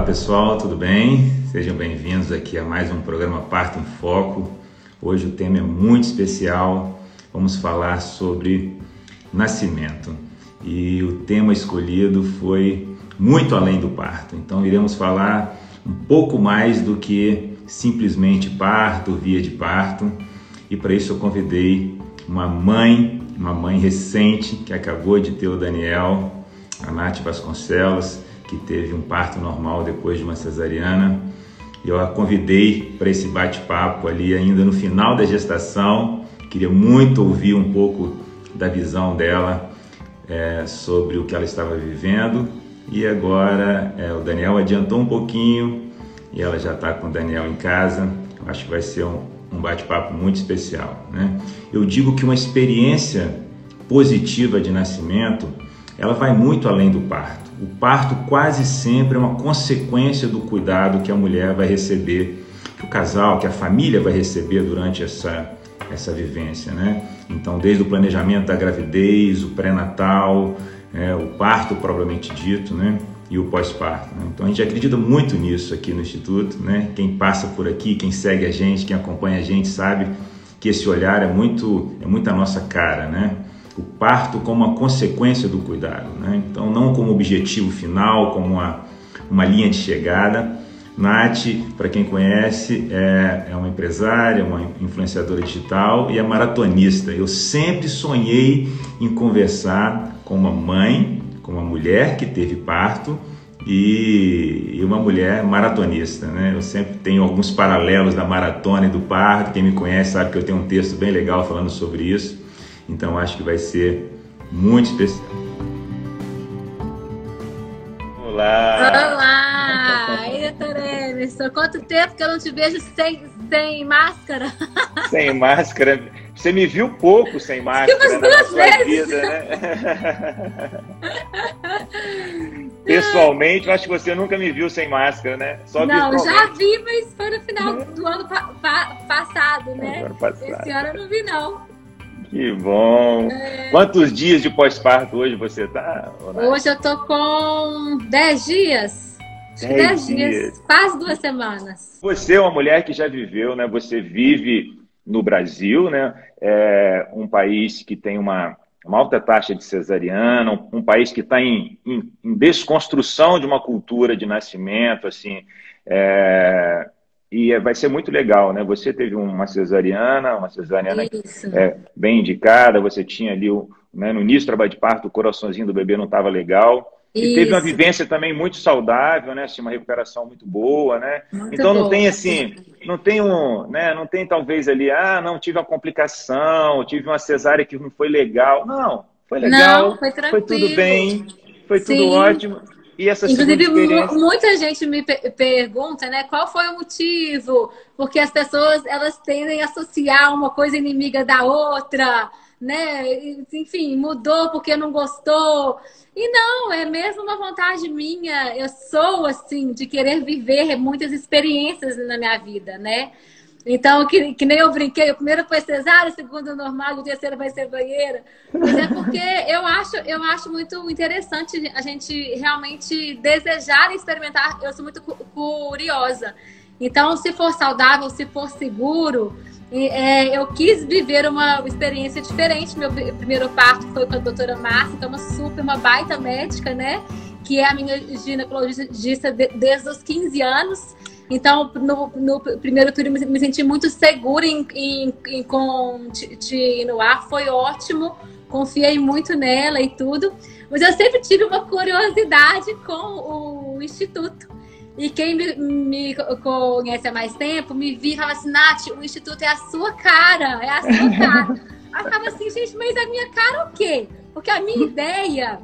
Olá pessoal, tudo bem? Sejam bem-vindos aqui a mais um programa Parto em Foco. Hoje o tema é muito especial. Vamos falar sobre nascimento. E o tema escolhido foi muito além do parto. Então iremos falar um pouco mais do que simplesmente parto, via de parto. E para isso eu convidei uma mãe, uma mãe recente que acabou de ter o Daniel, a Nath Vasconcelos que teve um parto normal depois de uma cesariana. Eu a convidei para esse bate-papo ali ainda no final da gestação. Queria muito ouvir um pouco da visão dela é, sobre o que ela estava vivendo. E agora é, o Daniel adiantou um pouquinho e ela já está com o Daniel em casa. Eu acho que vai ser um, um bate-papo muito especial. Né? Eu digo que uma experiência positiva de nascimento ela vai muito além do parto. O parto quase sempre é uma consequência do cuidado que a mulher vai receber, que o casal, que a família vai receber durante essa, essa vivência, né? Então, desde o planejamento da gravidez, o pré-natal, é, o parto propriamente dito, né? E o pós-parto. Né? Então, a gente acredita muito nisso aqui no Instituto, né? Quem passa por aqui, quem segue a gente, quem acompanha a gente, sabe que esse olhar é muito, é muito a nossa cara, né? O parto como uma consequência do cuidado, né? então não como objetivo final, como uma, uma linha de chegada. Nath, para quem conhece, é, é uma empresária, uma influenciadora digital e é maratonista. Eu sempre sonhei em conversar com uma mãe, com uma mulher que teve parto e, uma mulher maratonista, né? Eu sempre tenho alguns paralelos da maratona e do parto. Quem me conhece sabe que eu tenho um texto bem legal falando sobre isso. Então acho que vai ser muito especial. Olá! Olá! E aí, doutor Emerson? Quanto tempo que eu não te vejo sem, sem máscara? Sem máscara? Você me viu pouco sem máscara na sua vezes. vida, né? Pessoalmente, eu acho que você nunca me viu sem máscara, né? Só não, já vi, mas foi no final do ano pa pa passado, né? Ano passado. Esse ano eu não vi, não. Que bom. É... Quantos dias de pós-parto hoje você tá? Hoje eu tô com 10 dias. 10 dias. dias, quase duas semanas. Você é uma mulher que já viveu, né? Você vive no Brasil, né? É um país que tem uma, uma alta taxa de cesariana, um, um país que está em, em, em, desconstrução de uma cultura de nascimento, assim. É, e é, vai ser muito legal, né? Você teve uma cesariana, uma cesariana é, bem indicada, você tinha ali, o, né, no início do trabalho de parto, o coraçãozinho do bebê não estava legal. E Isso. teve uma vivência também muito saudável, né? Assim, uma recuperação muito boa, né? Muito então não tem assim, não tem um, né? Não tem talvez ali, ah, não tive uma complicação, tive uma cesárea que não foi legal. Não, foi legal, não, foi, foi tudo bem, foi Sim. tudo ótimo. E Inclusive, muita gente me pergunta, né, qual foi o motivo? Porque as pessoas elas tendem a associar uma coisa inimiga da outra, né? Enfim, mudou porque não gostou. E não, é mesmo uma vontade minha. Eu sou assim de querer viver muitas experiências na minha vida, né? Então, que, que nem eu brinquei, o primeiro foi cesárea, o segundo normal, o terceiro vai ser banheira. Mas é porque eu acho, eu acho muito interessante a gente realmente desejar experimentar. Eu sou muito curiosa. Então, se for saudável, se for seguro, é, eu quis viver uma experiência diferente. Meu primeiro parto foi com a doutora Márcia, que é uma super, uma baita médica, né? Que é a minha ginecologista desde os 15 anos. Então, no, no primeiro turno, me senti muito segura em, em, em com te, no ar, foi ótimo, confiei muito nela e tudo. Mas eu sempre tive uma curiosidade com o Instituto. E quem me, me conhece há mais tempo, me via e falava assim, Nath, o Instituto é a sua cara, é a sua cara. Aí eu ficava assim, gente, mas a minha cara o quê? Porque a minha ideia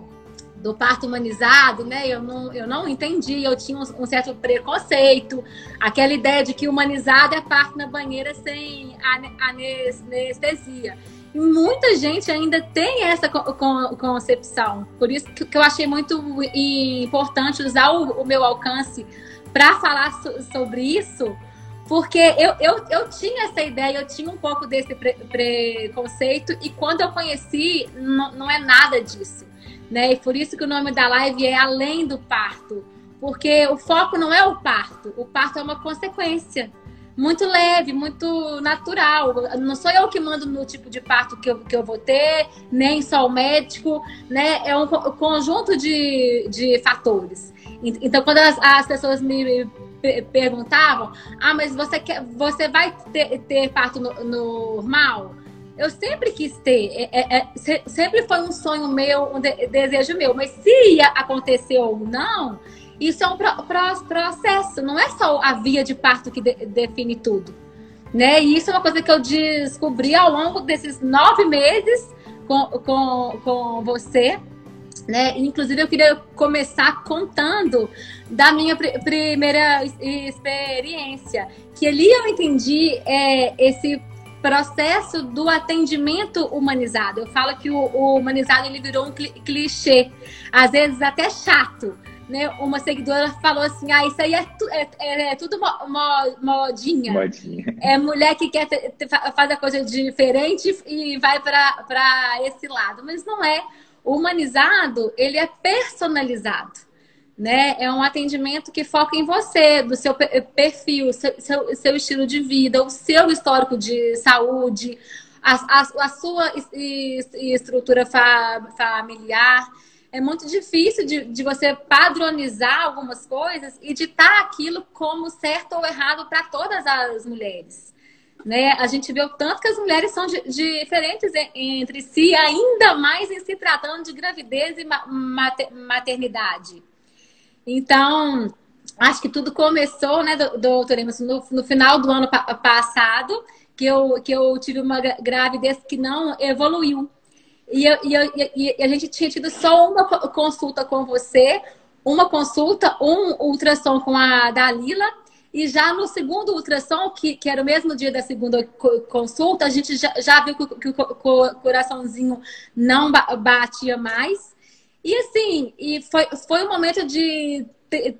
do parto humanizado, né? Eu não, eu não entendi, eu tinha um, um, certo preconceito, aquela ideia de que humanizado é parto na banheira sem anestesia. E muita gente ainda tem essa concepção. Por isso que eu achei muito importante usar o, o meu alcance para falar so, sobre isso, porque eu, eu, eu tinha essa ideia, eu tinha um pouco desse pre preconceito, e quando eu conheci, não, não é nada disso né? E por isso que o nome da live é Além do Parto. porque o foco não é o parto, o parto é uma consequência muito leve, muito natural. Não sou eu que mando no tipo de parto que eu, que eu vou ter, nem só o médico, né? É um conjunto de, de fatores. Então, quando as, as pessoas me perguntavam, ah, mas você, quer, você vai ter, ter parto no, normal? Eu sempre quis ter, é, é, é, sempre foi um sonho meu, um de, desejo meu, mas se ia acontecer ou não, isso é um pro, pro, processo, não é só a via de parto que de, define tudo. Né? E isso é uma coisa que eu descobri ao longo desses nove meses com, com, com você. Né? Inclusive, eu queria começar contando da minha pr primeira experiência, que ali eu entendi é, esse processo do atendimento humanizado. Eu falo que o, o humanizado ele virou um clichê, às vezes até chato, né, uma seguidora falou assim: ah, isso aí é, tu, é, é, é tudo mo, mo, modinha. modinha. É mulher que quer fazer a coisa diferente e vai para esse lado. Mas não é. O humanizado, ele é personalizado. Né? É um atendimento que foca em você, do seu perfil, seu, seu, estilo de vida, o seu histórico de saúde, a, a, a sua estrutura fa, familiar é muito difícil de, de você padronizar algumas coisas e ditar aquilo como certo ou errado para todas as mulheres. Né? A gente vê o tanto que as mulheres são de, diferentes entre si, ainda mais em se tratando de gravidez e maternidade. Então, acho que tudo começou, né, doutora Emerson, no, no final do ano passado, que eu, que eu tive uma gravidez que não evoluiu. E, eu, e, eu, e, a gente tinha tido só uma consulta com você, uma consulta, um ultrassom com a Dalila. E já no segundo ultrassom, que, que era o mesmo dia da segunda consulta, a gente já, já viu que, o coraçãozinho não batia mais. E assim, e foi, foi um momento de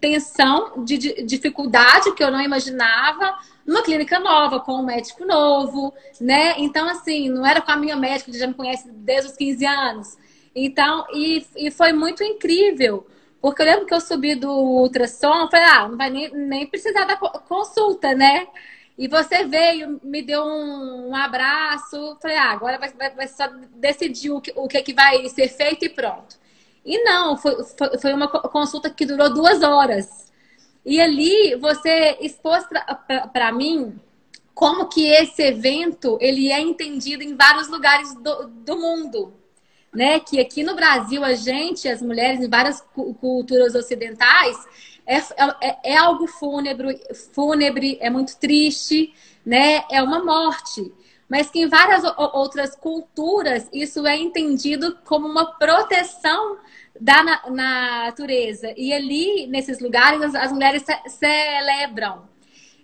tensão, de, de dificuldade que eu não imaginava, numa clínica nova, com um médico novo, né? Então, assim, não era com a minha médica, que já me conhece desde os 15 anos. Então, e, e foi muito incrível. Porque eu lembro que eu subi do ultrassom, falei, ah, não vai nem, nem precisar da consulta, né? E você veio, me deu um, um abraço, falei, ah, agora vai, vai, vai, só decidir o que, o que, é que vai ser feito e pronto. E não, foi, foi, uma consulta que durou duas horas. E ali você expôs para mim como que esse evento ele é entendido em vários lugares do, do mundo. Né? Que aqui no Brasil, a gente, as mulheres, em várias culturas ocidentais, é, é, é algo fúnebre, fúnebre, é muito triste, né? É uma morte. Mas que em várias outras culturas isso é entendido como uma proteção da na natureza. E ali, nesses lugares, as, as mulheres ce celebram.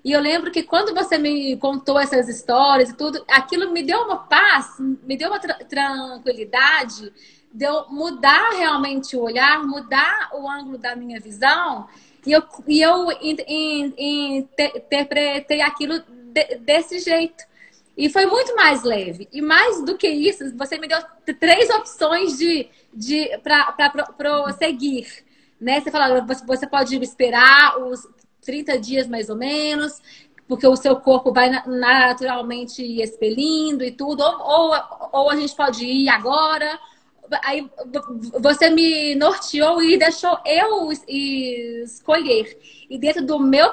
E eu lembro que quando você me contou essas histórias e tudo, aquilo me deu uma paz, me deu uma tra tranquilidade, deu mudar realmente o olhar, mudar o ângulo da minha visão. E eu, e eu in, in, in, interpretei aquilo de, desse jeito. E foi muito mais leve. E mais do que isso, você me deu três opções de, de para prosseguir. Né? Você falou, você pode esperar os 30 dias mais ou menos, porque o seu corpo vai naturalmente expelindo e tudo, ou, ou, ou a gente pode ir agora. Aí você me norteou e deixou eu escolher. E dentro do meu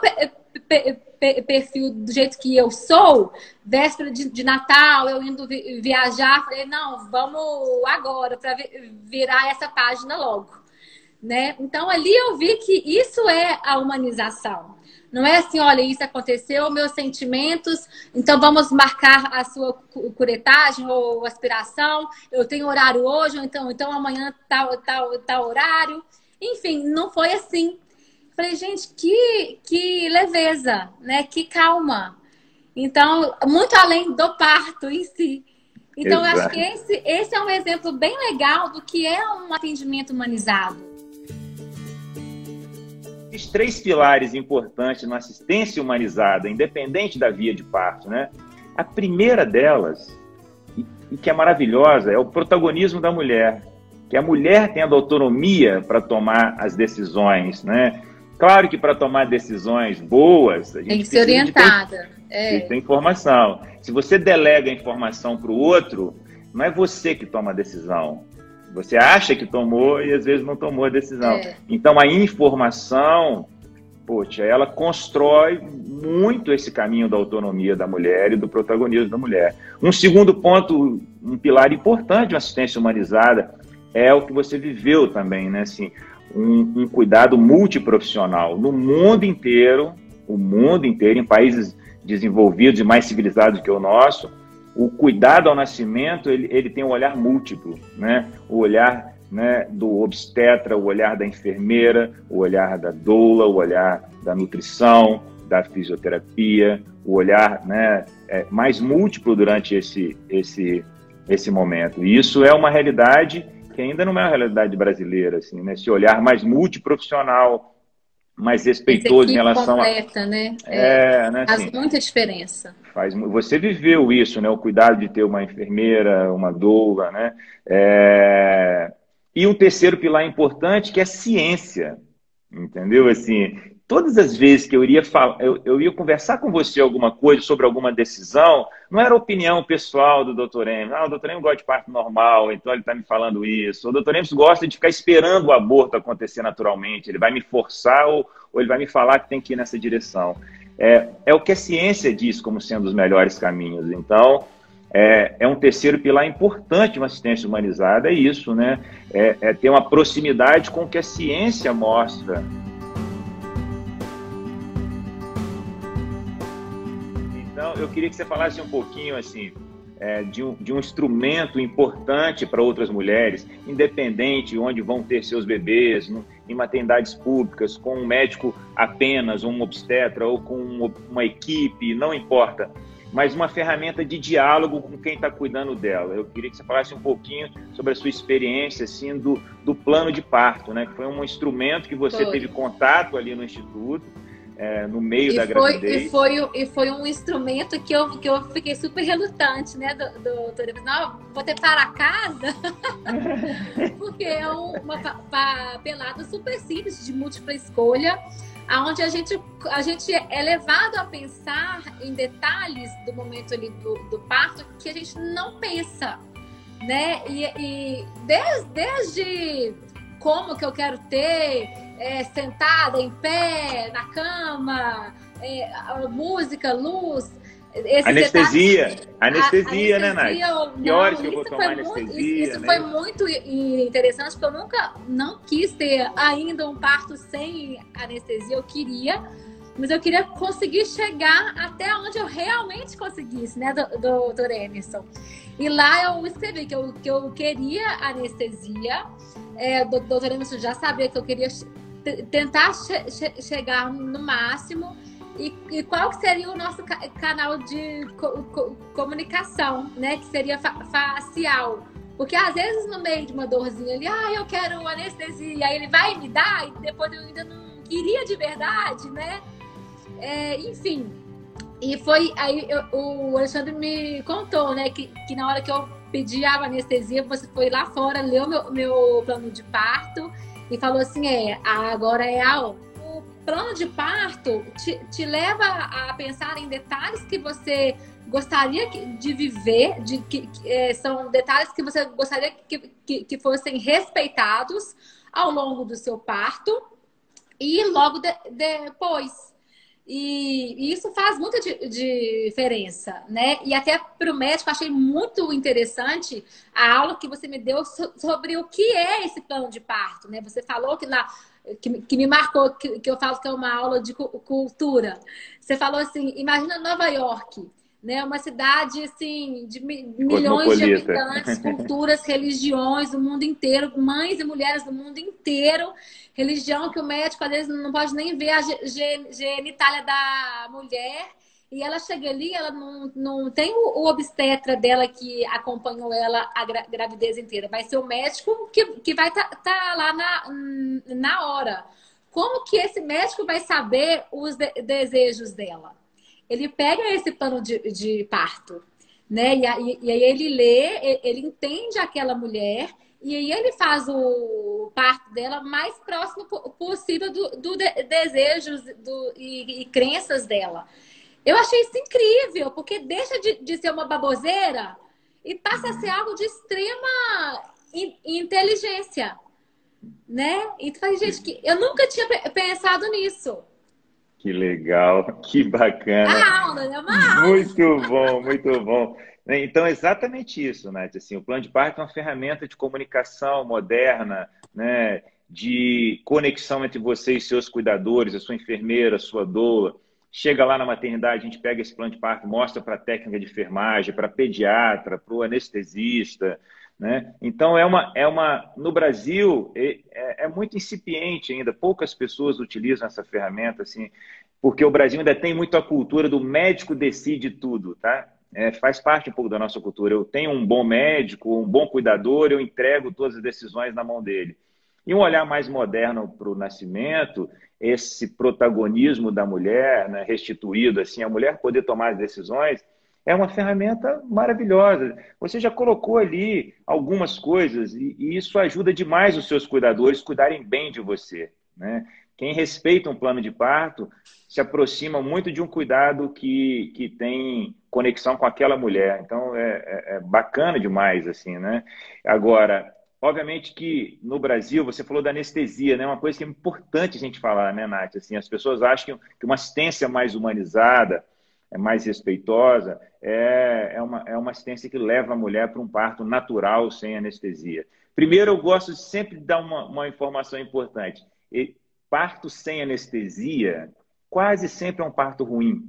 perfil do jeito que eu sou, véspera de, de Natal, eu indo vi, viajar, falei, não, vamos agora para virar essa página logo. Né? Então ali eu vi que isso é a humanização. Não é assim, olha, isso aconteceu, meus sentimentos, então vamos marcar a sua curetagem ou aspiração. Eu tenho horário hoje, ou então, então amanhã tal, tal, tal horário. Enfim, não foi assim. Falei, gente, que, que leveza, né? Que calma. Então, muito além do parto em si. Então, eu acho que esse, esse é um exemplo bem legal do que é um atendimento humanizado. Os três pilares importantes na assistência humanizada, independente da via de parto, né? A primeira delas, e que é maravilhosa, é o protagonismo da mulher. Que a mulher tendo autonomia para tomar as decisões, né? Claro que para tomar decisões boas, a gente tem que ser orientada. De ter, é. ter informação. Se você delega a informação para o outro, não é você que toma a decisão. Você acha que tomou e às vezes não tomou a decisão. É. Então a informação, poxa, ela constrói muito esse caminho da autonomia da mulher e do protagonismo da mulher. Um segundo ponto, um pilar importante de uma assistência humanizada é o que você viveu também, né? Assim, um, um cuidado multiprofissional no mundo inteiro, o mundo inteiro, em países desenvolvidos e mais civilizados que o nosso, o cuidado ao nascimento ele, ele tem um olhar múltiplo, né? O olhar né, do obstetra, o olhar da enfermeira, o olhar da doula, o olhar da nutrição, da fisioterapia, o olhar né, é, mais múltiplo durante esse, esse, esse momento. E isso é uma realidade que ainda não é uma realidade brasileira, assim, né? Esse olhar mais multiprofissional, mais respeitoso em relação completa, a... né? É, é né, faz assim, muita diferença. Faz, você viveu isso, né? O cuidado de ter uma enfermeira, uma doula, né? É... E um terceiro pilar importante que é ciência, entendeu? Assim, todas as vezes que eu iria falar, eu, eu, ia conversar com você alguma coisa sobre alguma decisão, não era opinião pessoal do Dr. Emes. Ah, o Dr. Emes gosta de parto normal, então ele está me falando isso. O Dr. Emes gosta de ficar esperando o aborto acontecer naturalmente. Ele vai me forçar ou, ou ele vai me falar que tem que ir nessa direção. É, é o que a ciência diz como sendo os melhores caminhos. Então, é, é, um terceiro pilar importante uma assistência humanizada, é isso, né? É, é ter uma proximidade com o que a ciência mostra eu queria que você falasse um pouquinho assim é, de, um, de um instrumento importante para outras mulheres, independente de onde vão ter seus bebês, no, em maternidades públicas, com um médico apenas, um obstetra ou com uma, uma equipe, não importa, mas uma ferramenta de diálogo com quem está cuidando dela. Eu queria que você falasse um pouquinho sobre a sua experiência assim do, do plano de parto, né? Que foi um instrumento que você foi. teve contato ali no instituto é, no meio e da foi, gravidez. E foi, e foi um instrumento que eu, que eu fiquei super relutante, né, doutora? Não, vou ter para casa, porque é uma pelada super simples, de múltipla escolha, aonde a gente, a gente é levado a pensar em detalhes do momento ali do, do parto que a gente não pensa, né? E, e desde, desde como que eu quero ter é, sentada, em pé, na cama, é, música, luz. Anestesia. Detalhes, anestesia, a, né, Nath? Que horas que eu vou tomar anestesia? Muito, isso, isso né? foi muito interessante, porque eu nunca não quis ter ainda um parto sem anestesia. Eu queria, mas eu queria conseguir chegar até onde eu realmente conseguisse, né, doutor Emerson? E lá eu escrevi que eu, que eu queria anestesia. É, o doutor Emerson já sabia que eu queria tentar che che chegar no máximo e, e, qual seria o nosso ca canal de co co comunicação, né? Que seria fa facial. Porque às vezes no meio de uma dorzinha ali, ah, eu quero anestesia, aí ele vai me dar e depois eu ainda não queria de verdade, né? É, enfim. E foi aí eu, o Alexandre me contou, né, que, que na hora que eu pedi a anestesia, você foi lá fora, leu meu, meu plano de parto e falou assim: é, agora é a hora. O plano de parto te, te leva a pensar em detalhes que você gostaria de viver, de que, que é, são detalhes que você gostaria que, que, que, fossem respeitados ao longo do seu parto e logo de, depois. E, isso faz muita diferença, né? E até para o médico, achei muito interessante a aula que você me deu sobre o que é esse plano de parto, né? Você falou que lá que, que, me marcou, que, que, eu falo que é uma aula de cultura. Você falou assim: imagina Nova York, né? Uma cidade assim de milhões de habitantes, culturas, religiões do mundo inteiro, mães e mulheres do mundo inteiro, religião que o médico às vezes não pode nem ver a genitália da mulher. E ela chega ali, ela não, não tem o, obstetra dela que acompanhou ela a gra gravidez inteira. Vai ser o médico que, que vai estar tá, tá lá na, na hora. Como que esse médico vai saber os de desejos dela? Ele pega esse plano de, de parto, né? E, e, e, aí ele lê, ele entende aquela mulher E aí ele faz o parto dela mais próximo possível do, do de, desejos do, e, e, crenças dela. Eu achei isso incrível, porque deixa de, de ser uma baboseira e passa a ser algo de extrema in, inteligência. Né? Então, gente, que eu nunca tinha pensado nisso. Que legal, que bacana. A aula, né? Uma aula. Muito bom, muito bom. Então, é exatamente isso, Nath. Assim, o plano de parto é uma ferramenta de comunicação moderna, né? de conexão entre você e seus cuidadores, a sua enfermeira, a sua doula. Chega lá na maternidade, a gente pega esse plano de parto, mostra para a técnica de enfermagem, para pediatra, para o anestesista. Né? Então, é uma, é uma. No Brasil, é, é, muito incipiente ainda, poucas pessoas utilizam essa ferramenta, assim, porque o Brasil ainda tem muito a cultura do médico decide tudo, tá? é, faz parte um pouco da nossa cultura. Eu tenho um bom médico, um bom cuidador, eu entrego todas as decisões na mão dele. E um olhar mais moderno para o nascimento, esse protagonismo da mulher, né, restituído, assim, a mulher poder tomar as decisões, é uma ferramenta maravilhosa. Você já colocou ali algumas coisas e, e isso ajuda demais os seus cuidadores cuidarem bem de você. Né? Quem respeita um plano de parto se aproxima muito de um cuidado que, que tem conexão com aquela mulher. Então, é, é, é bacana demais, assim, né? Agora, obviamente que no Brasil, você falou da anestesia, né? Uma coisa que é importante a gente falar, né, Nath? Assim, as pessoas acham que uma assistência mais humanizada, é mais respeitosa, é, é, uma, é uma assistência que leva a mulher para um parto natural, sem anestesia. Primeiro, eu gosto de sempre dar uma, uma informação importante. E parto sem anestesia quase sempre é um parto ruim.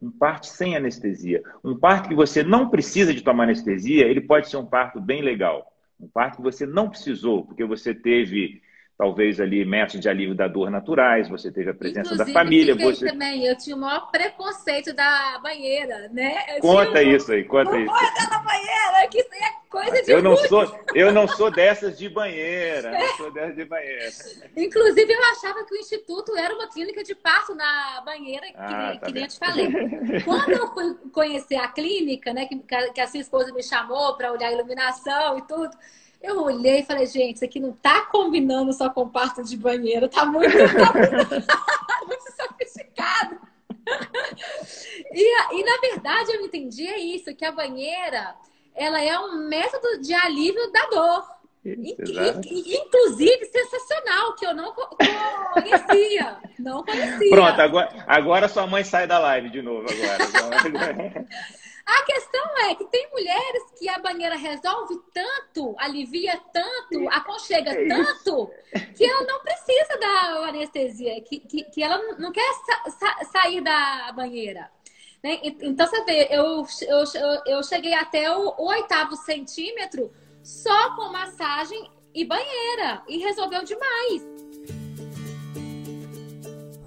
Um parto sem anestesia. Um parto que você não precisa de tomar anestesia, ele pode ser um parto bem legal. Um parto que você não precisou, porque você teve talvez ali métodos de alívio da dor naturais, você teve a presença Inclusive, da família. Você também, eu tinha o maior preconceito da banheira, né? Eu conta isso aí, conta isso. Não da banheira, que isso é coisa de eu não sou Eu não sou dessas de banheira, é. não sou dessas de banheira. Inclusive, eu achava que o Instituto era uma clínica de parto na banheira, que, ah, tá que nem eu te falei. Quando eu fui conhecer a clínica, né, que, que a sua esposa me chamou para olhar a iluminação e tudo, eu olhei e falei, gente, isso aqui não tá combinando só com parto de banheiro, tá muito, muito sofisticado. e, e na verdade eu entendi é isso, que a banheira ela é um método de alívio da dor. Inclusive sensacional, que eu não conhecia. Não conhecia. Pronto, agora, agora sua mãe sai da live de novo agora. A questão é que tem mulheres que a banheira resolve tanto, alivia tanto, aconchega é tanto, que ela não precisa da anestesia, que, que, que ela não quer sa sa sair da banheira. Né? Então, você vê, eu, eu, eu cheguei até o, o oitavo centímetro só com massagem e banheira, e resolveu demais.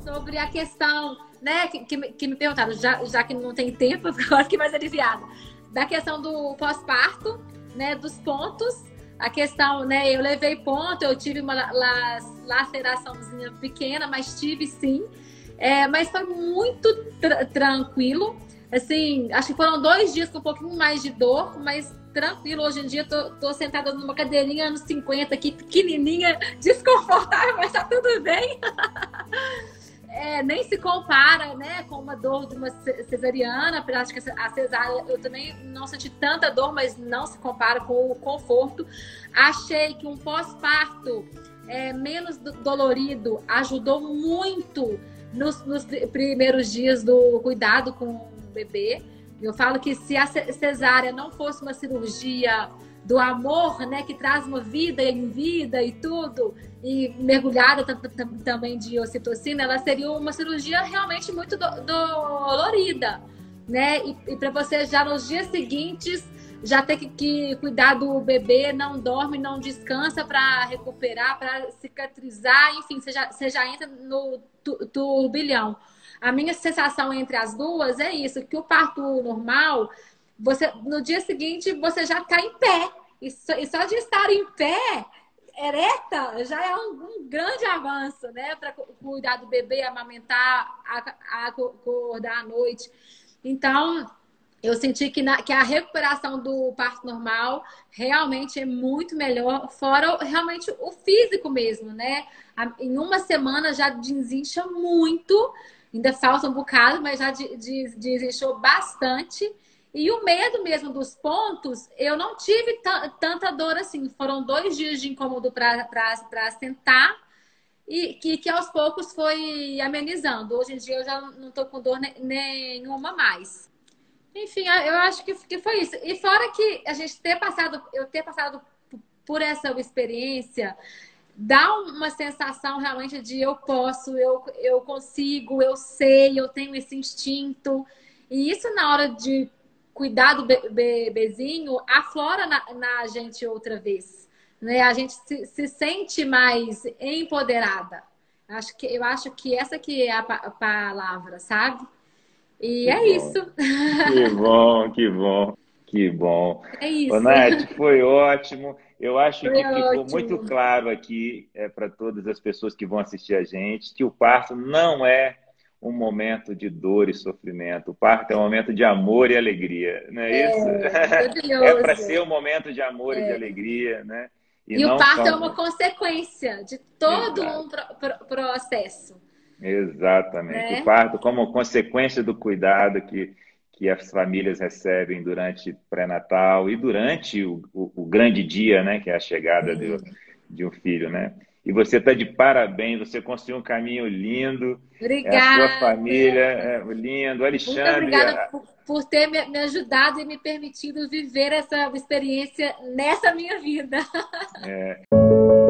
Sobre a questão né, que, que, que me perguntaram, já, já que não tem tempo, agora fiquei mais aliviada, da questão do pós-parto, né, dos pontos, a questão, né, eu levei ponto, eu tive uma la, laceraçãozinha pequena, mas tive sim, é, mas foi muito tra tranquilo, assim, acho que foram dois dias com um pouquinho mais de dor, mas tranquilo. Hoje em dia tô, tô sentada numa cadeirinha anos 50 aqui, pequenininha, desconfortável, mas tá tudo bem. é, nem se compara né, com uma dor de uma cesariana. Acho que a cesárea eu também não senti tanta dor, mas não se compara com o conforto. Achei que um pós-parto é, menos dolorido ajudou muito nos, nos, primeiros dias do cuidado com o bebê. Eu falo que se a cesárea não fosse uma cirurgia do amor, né, que traz uma vida em vida e tudo, e mergulhada também de ocitocina, ela seria uma cirurgia realmente muito do dolorida, né? E, e para você já nos dias seguintes já ter que, que, cuidar do bebê, não dorme, não descansa para recuperar, para cicatrizar, enfim, você já, você já entra no turbilhão. A minha sensação entre as duas é isso, que o parto normal você no dia seguinte você já está em pé. E só, e só, de estar em pé, ereta, já é um, um grande avanço, né? Para cuidar do bebê, amamentar, acordar à noite. Então, eu senti que, na, que a recuperação do parto normal realmente é muito melhor, fora realmente o físico mesmo, né? Em uma semana já desincha muito, ainda falta um bocado, mas já desinchou bastante. E o medo mesmo dos pontos, eu não tive tanta dor assim. Foram dois dias de incômodo para sentar e que, que aos poucos foi amenizando. Hoje em dia eu já não estou com dor nenhuma mais. Enfim, eu acho que, que foi isso. E fora que a gente ter passado, eu ter passado por essa experiência, dá uma sensação realmente de eu posso, eu, eu consigo, eu sei, eu tenho esse instinto. E isso na hora de cuidar do bebezinho aflora na, na gente outra vez. Né? A gente se, se sente mais empoderada. Acho que, eu acho que essa que é a, a palavra, sabe? E que é bom. isso. Que bom, que bom, que bom. É isso. Ô, Nath, foi ótimo. Eu acho foi que ficou ótimo. muito claro aqui é, para todas as pessoas que vão assistir a gente que o parto não é um momento de dor e sofrimento. O parto é um momento de amor e alegria, não é, é isso? É para ser um momento de amor é. e de alegria, né? E, e o parto é uma consequência de todo Exato. um pro processo. Exatamente. Né? O parto como consequência do cuidado que, que as famílias recebem durante pré-natal e durante o, o, o, grande dia, né? Que é a chegada de, de um filho, né? E você está de parabéns, você construiu um caminho lindo. Obrigada. É a sua família é lindo. Alexandre. Muito obrigada por, por ter me, me, ajudado e me permitido viver essa experiência nessa minha vida. É.